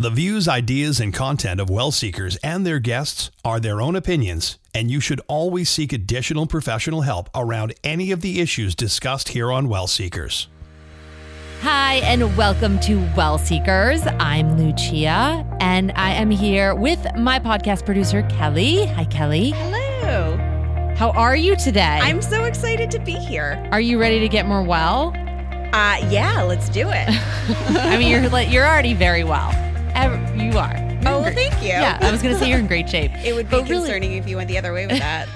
The views, ideas, and content of well seekers and their guests are their own opinions, and you should always seek additional professional help around any of the issues discussed here on Well Seekers. Hi, and welcome to Well Seekers. I'm Lucia, and I am here with my podcast producer, Kelly. Hi, Kelly. Hello. How are you today? I'm so excited to be here. Are you ready to get more well? Uh, yeah, let's do it. I mean, you're like- you're already very well. You are. You're oh, well, thank you. Yeah, I was gonna say you're in great shape. It would be But really- concerning if you went the other way with that.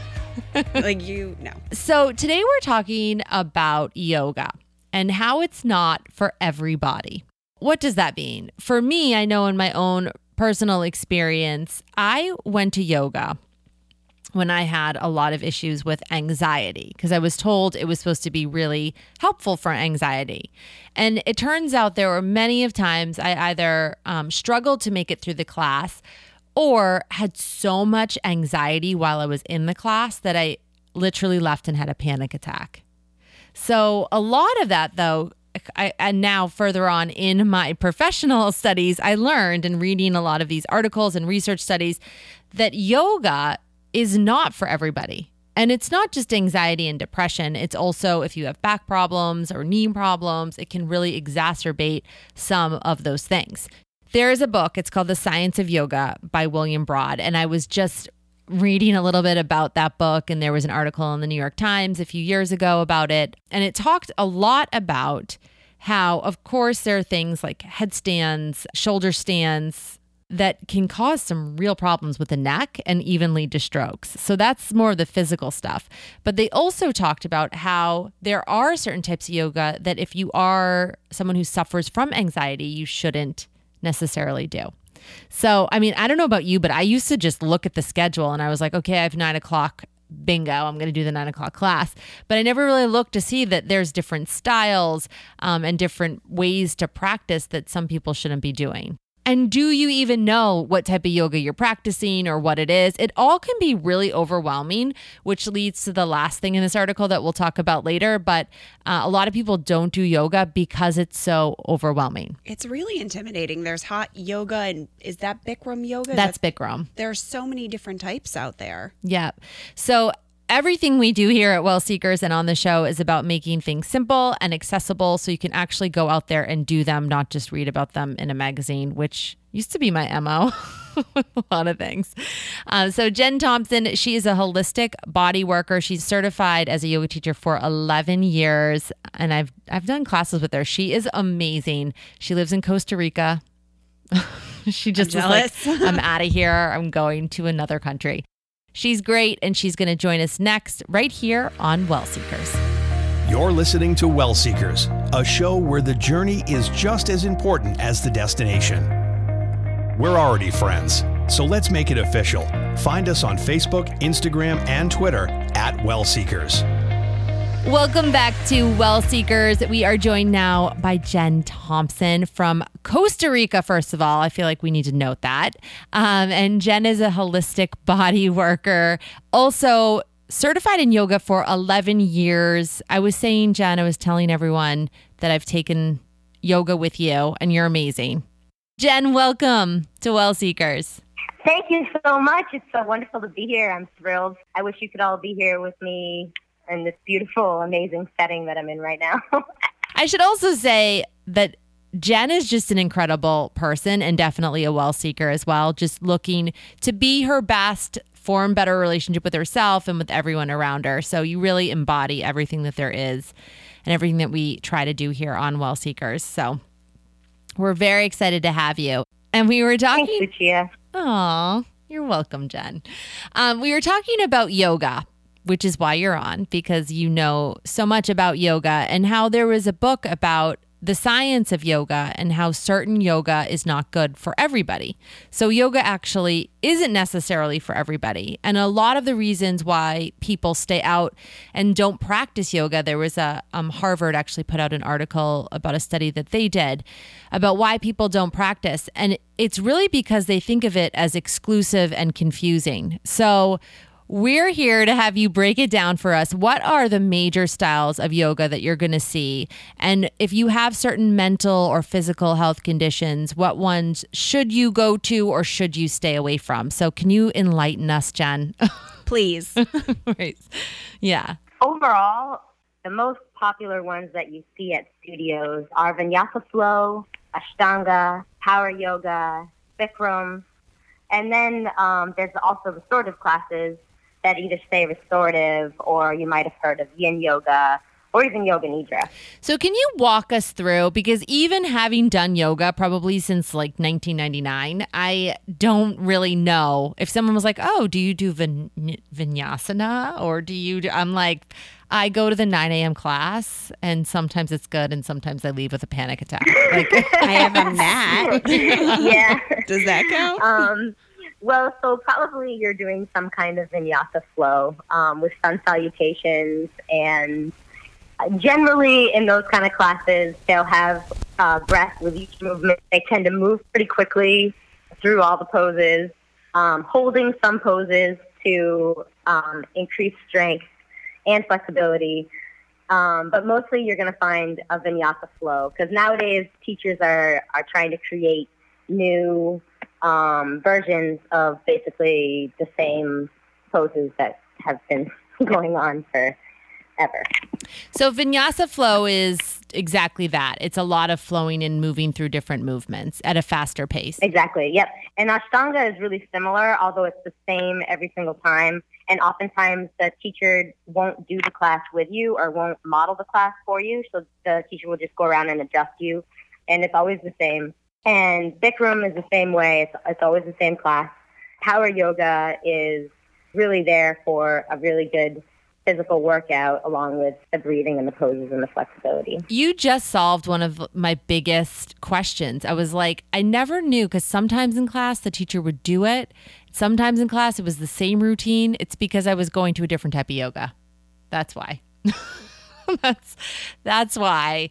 like you, no. So today we're talking about yoga and how it's not for everybody. What does that mean? For me, I know in my own personal experience, I went to yoga when I had a lot of issues with anxiety because I was told it was supposed to be really helpful for anxiety. And it turns out there were many of times I either um, struggled to make it through the class or had so much anxiety while I was in the class that I literally left and had a panic attack. So, a lot of that, though, I, and now further on in my professional studies, I learned in reading a lot of these articles and research studies that yoga is not for everybody. And it's not just anxiety and depression. It's also if you have back problems or knee problems, it can really exacerbate some of those things. There is a book, it's called The Science of Yoga by William Broad. And I was just reading a little bit about that book, and there was an article in the New York Times a few years ago about it. And it talked a lot about how, of course, there are things like headstands, shoulder stands that can cause some real problems with the neck and even lead to strokes. So that's more of the physical stuff. But they also talked about how there are certain types of yoga that if you are someone who suffers from anxiety, you shouldn't necessarily do. So, I mean, I don't know about you, but I used to just look at the schedule and I was like, okay, I have nine o'clock. Bingo, I'm going to do the nine o'clock class. But I never really looked to see that there's different styles um, and different ways to practice that some people shouldn't be doing. And do you even know what type of yoga you're practicing or what it is? It all can be really overwhelming, which leads to the last thing in this article that we'll talk about later. But uh, a lot of people don't do yoga because it's so overwhelming. It's really intimidating. There's hot yoga, and is that Bikram yoga? That's Bikram. There are so many different types out there. Yeah. So everything we do here at Well Seekers and on the show is about making things simple and accessible so you can actually go out there and do them, not just read about them in a magazine, which used to be my MO. with a lot of things. Uh, so, Jen Thompson, she is a holistic body worker. She's certified as a yoga teacher for 11 years, and I've I've done classes with her. She is amazing. She lives in Costa Rica. she just was like. I'm out of here. I'm going to another country. She's great, and she's going to join us next right here on Well Seekers. You're listening to Well Seekers, a show where the journey is just as important as the destination. We're already friends, so let's make it official. Find us on Facebook, Instagram, and Twitter at Well Seekers. Welcome back to Well Seekers. We are joined now by Jen Thompson from Costa Rica, first of all. I feel like we need to note that. Um, and Jen is a holistic body worker, also certified in yoga for 11 years. I was saying, Jen, I was telling everyone that I've taken yoga with you, and you're amazing. Jen, welcome to Well Seekers. Thank you so much. It's so wonderful to be here. I'm thrilled. I wish you could all be here with me in this beautiful, amazing setting that I'm in right now. I should also say that Jen is just an incredible person and definitely a well seeker as well, just looking to be her best, form better relationship with herself and with everyone around her. So you really embody everything that there is and everything that we try to do here on Well Seekers. So we're very excited to have you. And we were Thanks, talking Lucia. Aw, you're welcome, Jen. Um, we were talking about yoga, which is why you're on, because you know so much about yoga and how there was a book about the science of yoga and how certain yoga is not good for everybody. So, yoga actually isn't necessarily for everybody. And a lot of the reasons why people stay out and don't practice yoga, there was a um, Harvard actually put out an article about a study that they did about why people don't practice. And it's really because they think of it as exclusive and confusing. So, we're here to have you break it down for us. What are the major styles of yoga that you're going to see? And if you have certain mental or physical health conditions, what ones should you go to or should you stay away from? So, can you enlighten us, Jen? Please. right. Yeah. Overall, the most popular ones that you see at studios are Vinyasa Flow, Ashtanga, Power Yoga, Bikram, and then um, there's also restorative classes that either say restorative or you might have heard of yin yoga or even yoga nidra. So, can you walk us through? Because even having done yoga probably since like 1999, I don't really know if someone was like, "Oh, do you do vin- vinyasana?" or do you? Do, I'm like, I go to the 9 a.m. class, and sometimes it's good, and sometimes I leave with a panic attack. Like, I am a mat. yeah. Does that count? Um, well, so probably you're doing some kind of vinyasa flow um, with sun salutations, and generally in those kind of classes, they'll have uh, breath with each movement. They tend to move pretty quickly through all the poses, um, holding some poses to um, increase strength and flexibility. Um, but mostly you're going to find a vinyasa flow because nowadays teachers are, are trying to create new um, versions of basically the same poses that have been going on for ever. So vinyasa flow is exactly that. It's a lot of flowing and moving through different movements at a faster pace. Exactly. Yep. And Ashtanga is really similar, although it's the same every single time. And oftentimes the teacher won't do the class with you or won't model the class for you. So the teacher will just go around and adjust you. And it's always the same. And Bikram is the same way. It's, it's always the same class. Power yoga is really there for a really good physical workout along with the breathing and the poses and the flexibility. You just solved one of my biggest questions. I was like, I never knew because sometimes in class the teacher would do it. Sometimes in class it was the same routine. It's because I was going to a different type of yoga. That's why. that's that's why.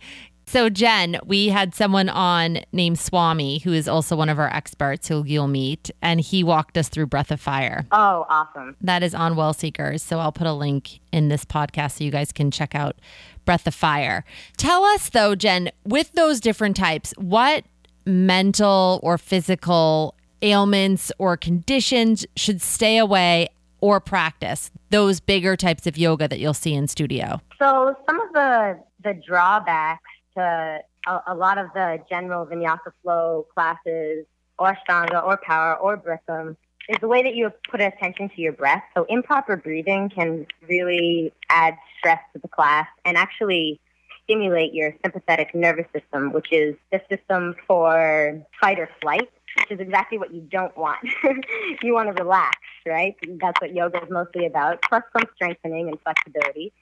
So, Jen, we had someone on named Swami, who is also one of our experts who you'll meet, and he walked us through Breath of Fire. Oh, awesome. That is on Well Seekers. So, I'll put a link in this podcast so you guys can check out Breath of Fire. Tell us, though, Jen, with those different types, what mental or physical ailments or conditions should stay away or practice those bigger types of yoga that you'll see in studio? So, some of the, the drawbacks to a, a lot of the general vinyasa flow classes or ashtanga or power or Bikram is the way that you put attention to your breath. So improper breathing can really add stress to the class and actually stimulate your sympathetic nervous system, which is the system for fight or flight, which is exactly what you don't want. you want to relax, right? That's what yoga is mostly about, plus some strengthening and flexibility.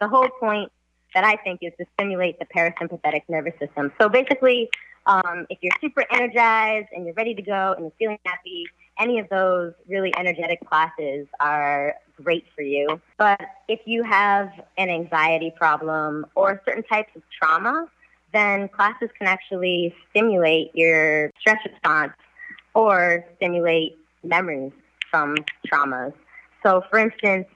The whole point that I think is to stimulate the parasympathetic nervous system. So basically, um, if you're super energized and you're ready to go and you're feeling happy, any of those really energetic classes are great for you. But if you have an anxiety problem or certain types of trauma, then classes can actually stimulate your stress response or stimulate memories from traumas. So, for instance,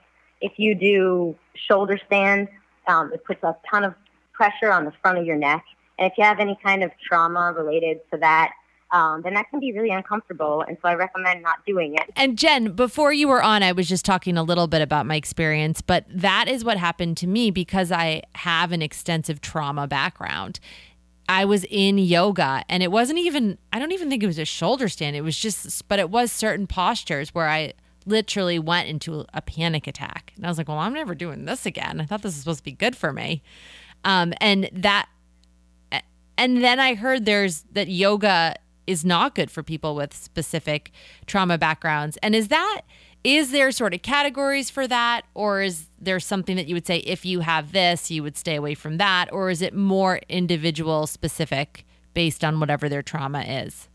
if you do shoulder stands um, it puts a ton of pressure on the front of your neck. And if you have any kind of trauma related to that, um, then that can be really uncomfortable. And so I recommend not doing it. And Jen, before you were on, I was just talking a little bit about my experience, but that is what happened to me because I have an extensive trauma background. I was in yoga and it wasn't even, I don't even think it was a shoulder stand. It was just, but it was certain postures where I literally went into a panic attack. And I was like, well, I'm never doing this again. I thought this was supposed to be good for me. Um, and that, and then I heard there's that yoga is not good for people with specific trauma backgrounds. And is that, is there sort of categories for that? Or is there something that you would say, if you have this, you would stay away from that? Or is it more individual specific based on whatever their trauma is?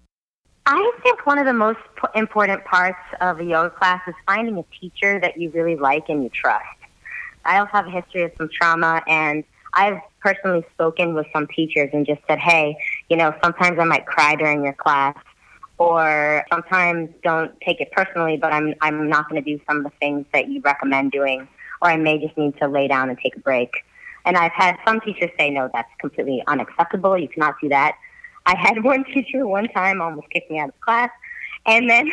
I think one of the most important parts of a yoga class is finding a teacher that you really like and you trust. I also have a history of some trauma, and I've personally spoken with some teachers and just said, hey, you know, sometimes I might cry during your class, or sometimes don't take it personally, but I'm I'm not going to do some of the things that you recommend doing, or I may just need to lay down and take a break. And I've had some teachers say, no, that's completely unacceptable. You cannot do that. I had one teacher one time almost kick me out of class, and then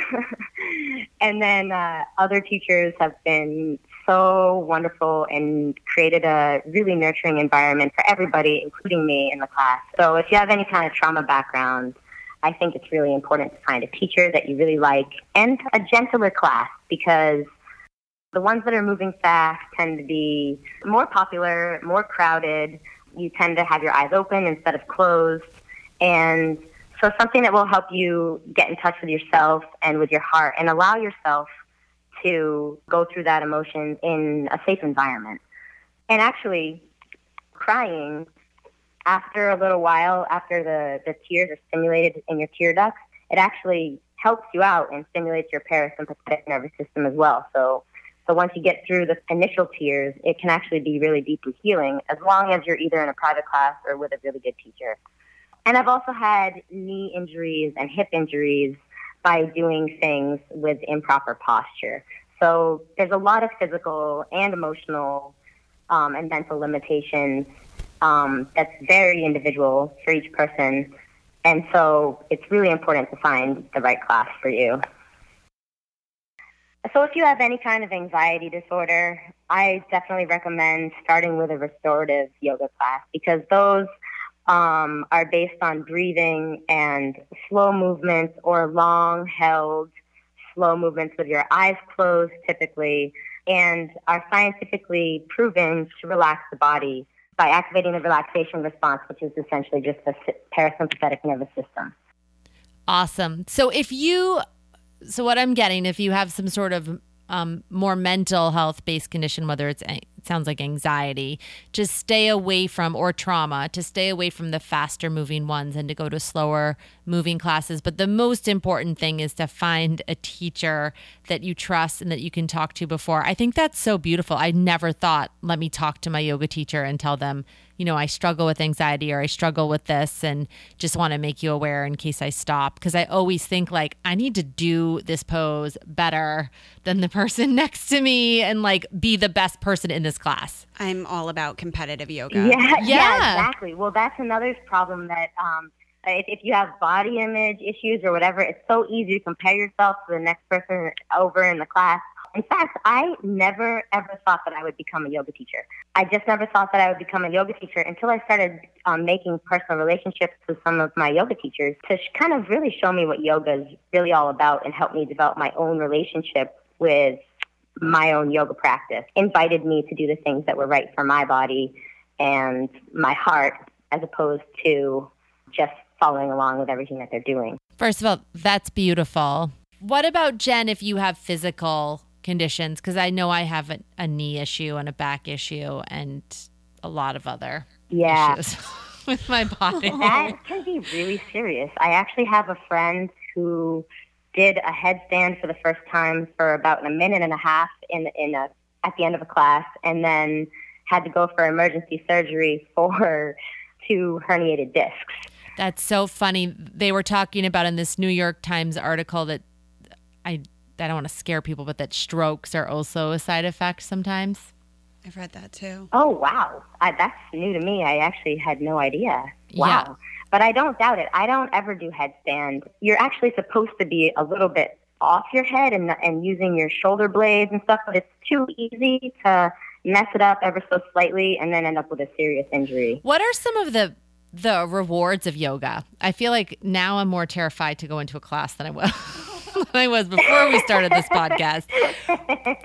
and then uh, other teachers have been so wonderful and created a really nurturing environment for everybody, including me in the class. So if you have any kind of trauma background, I think it's really important to find a teacher that you really like and a gentler class because the ones that are moving fast tend to be more popular, more crowded. You tend to have your eyes open instead of closed. And so something that will help you get in touch with yourself and with your heart and allow yourself to go through that emotion in a safe environment. And actually, crying after a little while, after the, the tears are stimulated in your tear ducts, it actually helps you out and stimulates your parasympathetic nervous system as well. So, so once you get through the initial tears, it can actually be really deeply healing as long as you're either in a private class or with a really good teacher. And I've also had knee injuries and hip injuries by doing things with improper posture. So there's a lot of physical and emotional um, and mental limitations um, that's very individual for each person. And so it's really important to find the right class for you. So if you have any kind of anxiety disorder, I definitely recommend starting with a restorative yoga class because those um, are based on breathing and slow movements or long held slow movements with your eyes closed typically and are scientifically proven to relax the body by activating the relaxation response, which is essentially just the parasympathetic nervous system. Awesome. So if you, so what I'm getting, if you have some sort of um, more mental health based condition, whether it's it sounds like anxiety, to stay away from or trauma, to stay away from the faster moving ones and to go to slower moving classes. But the most important thing is to find a teacher that you trust and that you can talk to before. I think that's so beautiful. I never thought, let me talk to my yoga teacher and tell them, you know, I struggle with anxiety or I struggle with this and just want to make you aware in case I stop. Cause I always think like, I need to do this pose better than the person next to me and like be the best person in this class. I'm all about competitive yoga. Yeah, yeah, yeah exactly. Well, that's another problem that, um, if, if you have body image issues or whatever, it's so easy to compare yourself to the next person over in the class. In fact, I never ever thought that I would become a yoga teacher. I just never thought that I would become a yoga teacher until I started um, making personal relationships with some of my yoga teachers to kind of really show me what yoga is really all about and help me develop my own relationship with my own yoga practice. Invited me to do the things that were right for my body and my heart as opposed to just following along with everything that they're doing. First of all, that's beautiful. What about Jen if you have physical conditions? Because I know I have a, a, knee issue and a back issue and a lot of other yeah. issues with my body. That can be really serious. I actually have a friend who did a headstand for the first time for about a minute and a half in in a at the end of a class, and then had to go for emergency surgery for two herniated discs. That's so funny. They were talking about in this New York Times article that I I don't want to scare people, but that strokes are also a side effect sometimes. I've read that too. Oh wow, I, that's new to me. I actually had no idea. Wow. Yeah. But I don't doubt it. I don't ever do headstand. You're actually supposed to be a little bit off your head and and using your shoulder blades and stuff, but it's too easy to mess it up ever so slightly and then end up with a serious injury. What are some of the the rewards of yoga. I feel like now I'm more terrified to go into a class than I was than I was before we started this podcast.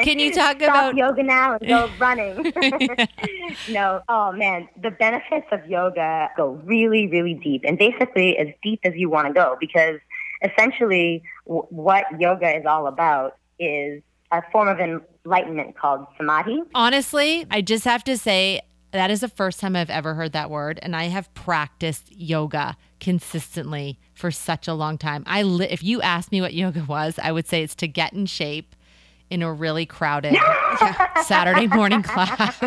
Can you talk Stop about yoga now and go running? no, oh man, the benefits of yoga go really, really deep, and basically as deep as you want to go, because essentially w- what yoga is all about is a form of enlightenment called samadhi. Honestly, I just have to say that is the first time I've ever heard that word, and I have practiced yoga consistently for such a long time. I li- if you asked me what yoga was, I would say it's to get in shape in a really crowded Saturday morning class.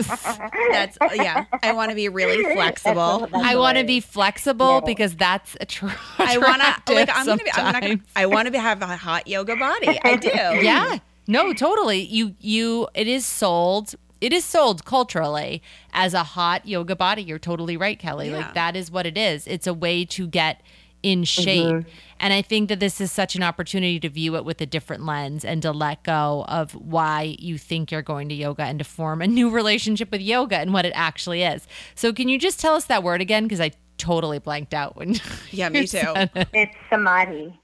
That's yeah. I want to be really flexible. I want to be flexible Yeah. because that's a tr- I want to like I'm gonna be. I'm not gonna. I want to have a hot yoga body. I do. yeah no totally you you it is sold it is sold culturally as a hot yoga body you're totally right kelly Yeah. like that is what it is it's a way to get in shape and i think that this is such an opportunity to view it with a different lens and to let go of why you think you're going to yoga and to form a new relationship with yoga and what it actually is so can you just tell us that word again because i totally blanked out when Yeah, me too. it. It's samadhi.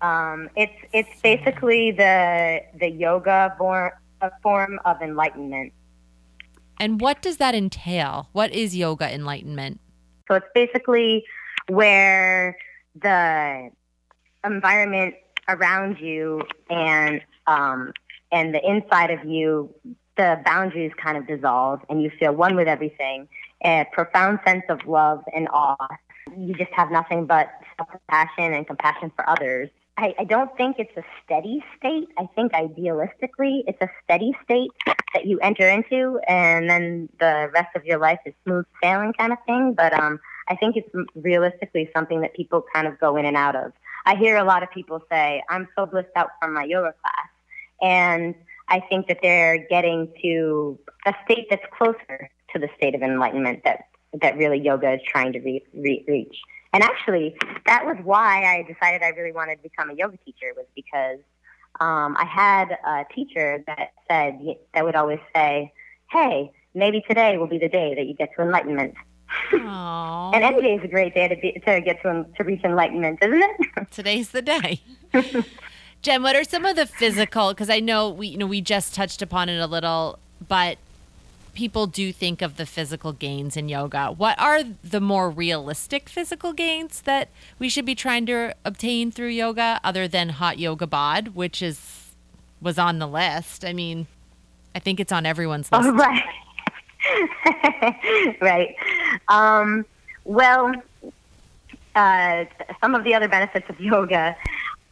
Um, it's it's basically the the yoga form a form of enlightenment. And what does that entail what is yoga enlightenment So it's basically where the environment around you and um, and the inside of you, the boundaries kind of dissolve, and you feel one with everything. A profound sense of love and awe. You just have nothing but self-compassion and compassion for others. I, I don't think it's a steady state. I think idealistically, it's a steady state that you enter into, and then the rest of your life is smooth sailing kind of thing. But um, I think it's realistically something that people kind of go in and out of. I hear a lot of people say, I'm so blissed out from my yoga class. And I think that they're getting to a state that's closer to the state of enlightenment that, that really yoga is trying to re- re- reach. And actually, that was why I decided I really wanted to become a yoga teacher was because um, I had a teacher that said, that would always say, hey, maybe today will be the day that you get to enlightenment. And every day is a great day to, be, to get to, to reach enlightenment, isn't it? Today's the day. Jen, what are some of the physical? Because I know we, you know, we just touched upon it a little, but people do think of the physical gains in yoga. What are the more realistic physical gains that we should be trying to obtain through yoga, other than hot yoga bod, which is was on the list? I mean, I think it's on everyone's list. Oh, right. right. Um, well, uh, some of the other benefits of yoga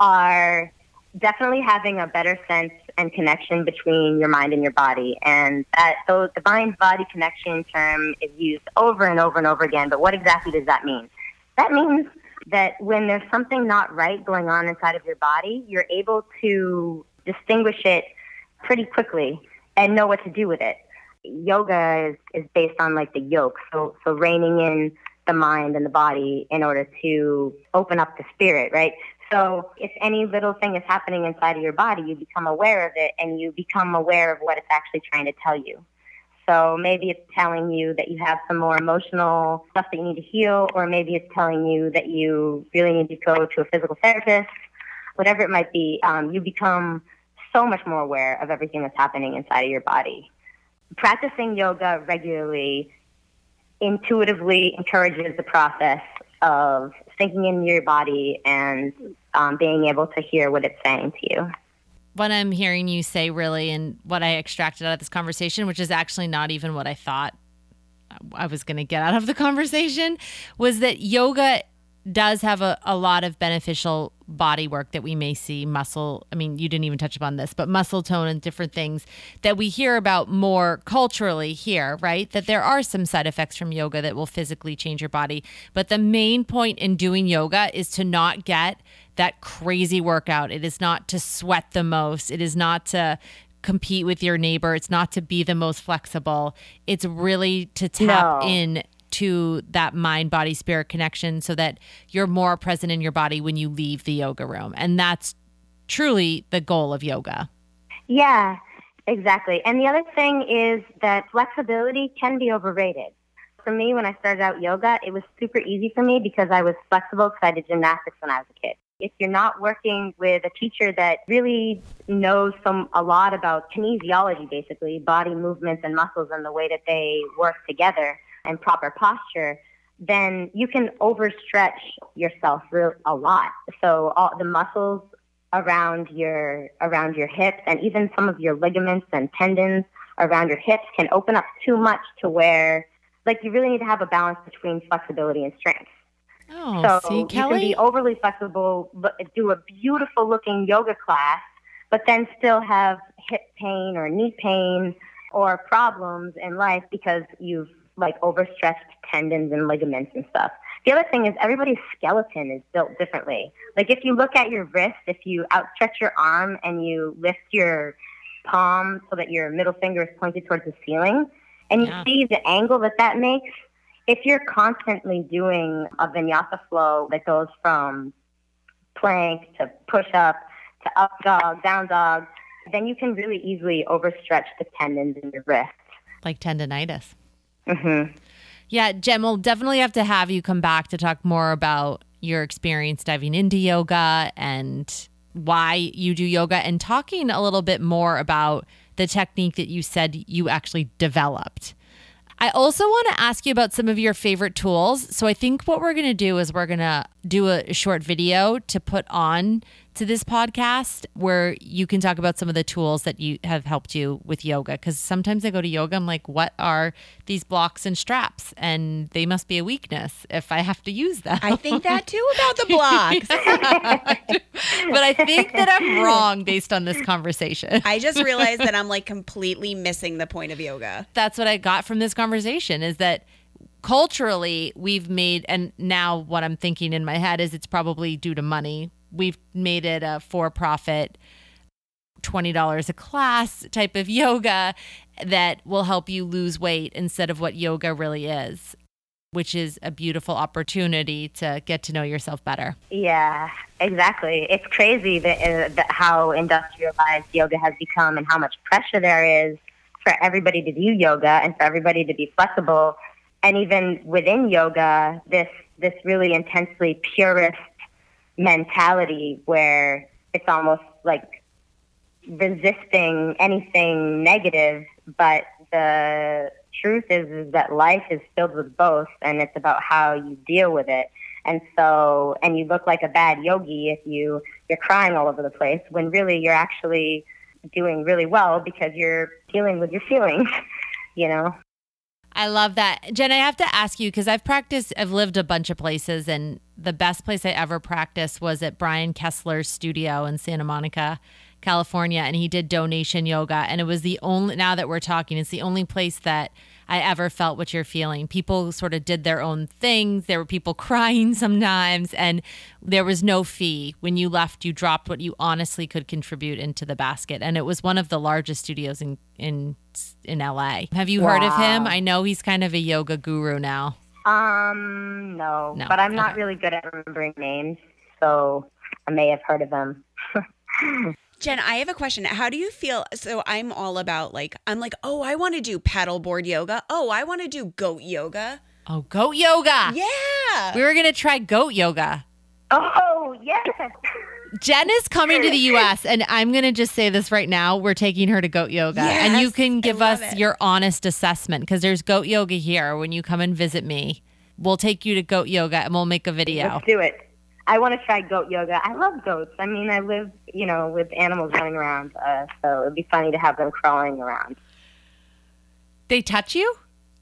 are definitely having a better sense and connection between your mind and your body. And that so the mind body connection term is used over and over and over again. But what exactly does that mean? That means that when there's something not right going on inside of your body, you're able to distinguish it pretty quickly and know what to do with it. Yoga is, is based on like the yoke, so so reining in the mind and the body in order to open up the spirit, right? So if any little thing is happening inside of your body, you become aware of it and you become aware of what it's actually trying to tell you. So maybe it's telling you that you have some more emotional stuff that you need to heal, or maybe it's telling you that you really need to go to a physical therapist. Whatever it might be, um, you become so much more aware of everything that's happening inside of your body. Practicing yoga regularly intuitively encourages the process of thinking in your body and um, being able to hear what it's saying to you. what I'm hearing you say, really, and what I extracted out of this conversation, which is actually not even what I thought I was going to get out of the conversation, was that yoga does have a, a lot of beneficial body work that we may see muscle i mean you didn't even touch upon this but muscle tone and different things that we hear about more culturally here right? That there are some side effects from yoga that will physically change your body. But the main point in doing yoga is to not get that crazy workout. It is not to sweat the most. It is not to compete with your neighbor. It's not to be the most flexible. It's really to tap No. in to that mind body spirit connection so that you're more present in your body when you leave the yoga room and that's truly the goal of yoga Yeah, exactly. And the other thing is that flexibility can be overrated. For me, when I started out yoga, it was super easy for me because I was flexible because I did gymnastics when I was a kid. If you're not working with a teacher that really knows some a lot about kinesiology, basically body movements and muscles and the way that they work together and proper posture, then you can overstretch yourself real, a lot. So all the muscles around your around your hips and even some of your ligaments and tendons around your hips can open up too much to where like you really need to have a balance between flexibility and strength. oh so see you can be overly flexible, but do a beautiful looking yoga class, but then still have hip pain or knee pain or problems in life because you've like overstretched tendons and ligaments and stuff. The other thing is everybody's skeleton is built differently. Like if you look at your wrist, if you outstretch your arm and you lift your palm so that your middle finger is pointed towards the ceiling, and you Yeah. see the angle that that makes, if you're constantly doing a vinyasa flow that goes from plank to push up to up dog, down dog, then you can really easily overstretch the tendons in your wrist. Like tendonitis. Hmm Yeah, Jen, we'll definitely have to have you come back to talk more about your experience diving into yoga and why you do yoga and talking a little bit more about the technique that you said you actually developed. I also want to ask you about some of your favorite tools. So I think what we're going to do is we're going to do a short video to put on to this podcast where you can talk about some of the tools that you have helped you with yoga because sometimes I go to yoga I'm like what are these blocks and straps and they must be a weakness if I have to use them. I think that too about the blocks. but I think that I'm wrong based on this conversation. I just realized that I'm like completely missing the point of yoga. that's what I got from this conversation is that culturally we've made and now what I'm thinking in my head is it's probably due to money. We've made it a for-profit $20 a class type of yoga that will help you lose weight instead of what yoga really is, which is a beautiful opportunity to get to know yourself better. Yeah, exactly. It's crazy that, uh, that how industrialized yoga has become and how much pressure there is for everybody to do yoga and for everybody to be flexible. And even within yoga, this this really intensely purist mentality where it's almost like resisting anything negative, but the truth is, is that life is filled with both and it's about how you deal with it. And so, and you look like a bad yogi if you, you're crying all over the place when really you're actually doing really well because you're dealing with your feelings, you know? I love that. Jen, I have to ask you because I've practiced, I've lived a bunch of places, and the best place I ever practiced was at Brian Kessler's studio in Santa Monica, California. And he did donation yoga. And it was the only, now that we're talking, it's the only place that I ever felt what you're feeling. People sort of did their own things. There were people crying sometimes, and there was no fee. When you left, you dropped what you honestly could contribute into the basket. And it was one of the largest studios in, in, in LA. Have you heard of him? I know he's kind of a yoga guru now. Um, no, No, but I'm not okay. really good at remembering names, so I may have heard of them. Jen, I have a question. How do you feel? So I'm all about like, I'm like, oh, I want to do paddleboard yoga. Oh, I want to do goat yoga. Oh, goat yoga. Yeah. We were going to try goat yoga. Oh, yes. Jen is coming to the US, and I'm going to just say this right now. We're taking her to goat yoga. and you can give us it. your honest assessment because there's goat yoga here when you come and visit me. We'll take you to goat yoga and we'll make a video. Let's do it. I want to try goat yoga. I love goats. I mean, I live, you know, with animals running around, uh, so it'd be funny to have them crawling around. They touch you?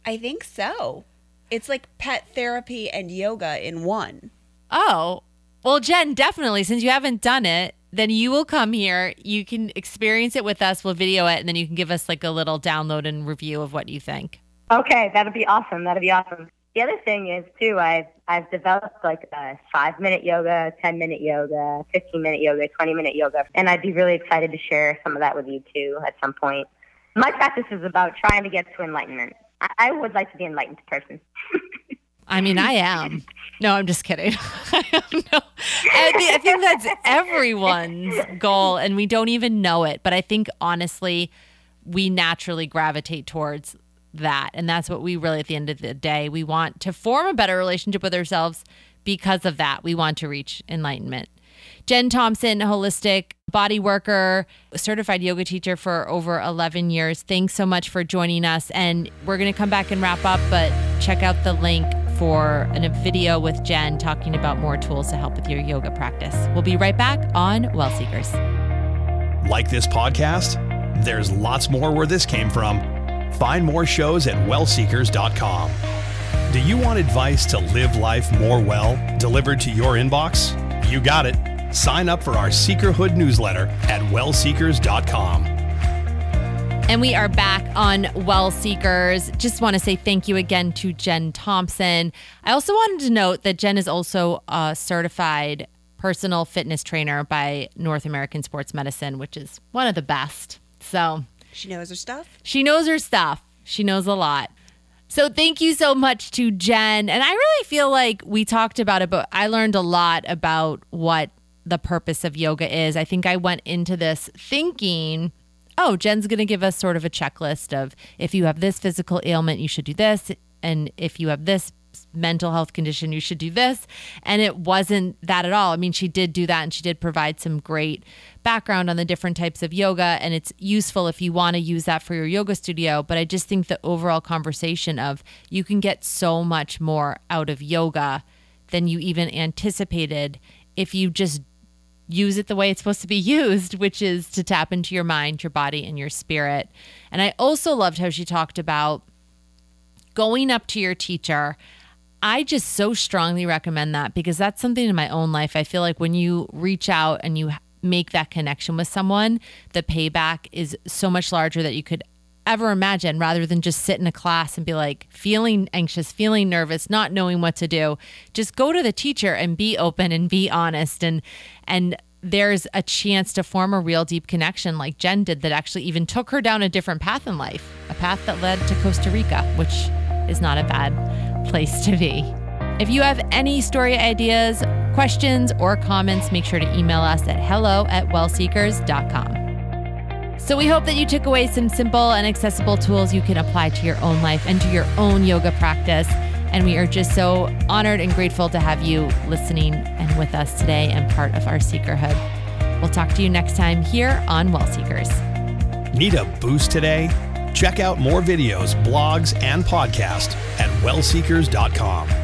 I think so. It's like pet therapy and yoga in one. Oh, well, Jen, definitely. Since you haven't done it, then you will come here. You can experience it with us. We'll video it, and then you can give us like a little download and review of what you think. Okay, that'd be awesome. That'd be awesome. The other thing is too, I've I've developed like a five minute yoga, ten minute yoga, fifteen minute yoga, twenty minute yoga, and I'd be really excited to share some of that with you too at some point. My practice is about trying to get to enlightenment. I, I would like to be an enlightened person. I mean, I am. No, I'm just kidding. I I think that's everyone's goal, and we don't even know it. But I think honestly, we naturally gravitate towards that, and that's what we really, at the end of the day, we want to form a better relationship with ourselves because of that. We want to reach enlightenment. Jen Thompson, holistic body worker, certified yoga teacher for over 11 years. Thanks so much for joining us. And we're going to come back and wrap up, but check out the link for a video with Jen talking about more tools to help with your yoga practice. We'll be right back on Well Seekers. Like this podcast? There's lots more where this came from. Find more shows at wellseekers.com. Do you want advice to live life more well delivered to your inbox? You got it. Sign up for our Seekerhood newsletter at wellseekers.com. And we are back on Well Seekers. Just want to say thank you again to Jen Thompson. I also wanted to note that Jen is also a certified personal fitness trainer by North American Sports Medicine, which is one of the best. So She knows her stuff. she knows her stuff. She knows a lot. So thank you so much to Jen. And I really feel like we talked about it, but I learned a lot about what the purpose of yoga is. I think I went into this thinking, oh, Jen's going to give us sort of a checklist of if you have this physical ailment, you should do this. And if you have this mental health condition, you should do this. And it wasn't that at all. I mean, she did do that and she did provide some great background on the different types of yoga. And it's useful if you want to use that for your yoga studio. But I just think the overall conversation of you can get so much more out of yoga than you even anticipated if you just use it the way it's supposed to be used, which is to tap into your mind, your body, and your spirit. And I also loved how she talked about going up to your teacher. I just so strongly recommend that because that's something in my own life. I feel like when you reach out and you make that connection with someone, the payback is so much larger that you could ever imagine rather than just sit in a class and be like feeling anxious, feeling nervous, not knowing what to do. Just go to the teacher and be open and be honest and and there's a chance to form a real deep connection like Jen did that actually even took her down a different path in life, a path that led to Costa Rica, which is not a bad place to be. If you have any story ideas, questions, or comments, make sure to email us at hello at wellseekers.com. So we hope that you took away some simple and accessible tools you can apply to your own life and to your own yoga practice. And we are just so honored and grateful to have you listening and with us today and part of our Seekerhood. We'll talk to you next time here on Well Seekers. Need a boost today? Check out more videos, blogs, and podcasts at wellseekers.com.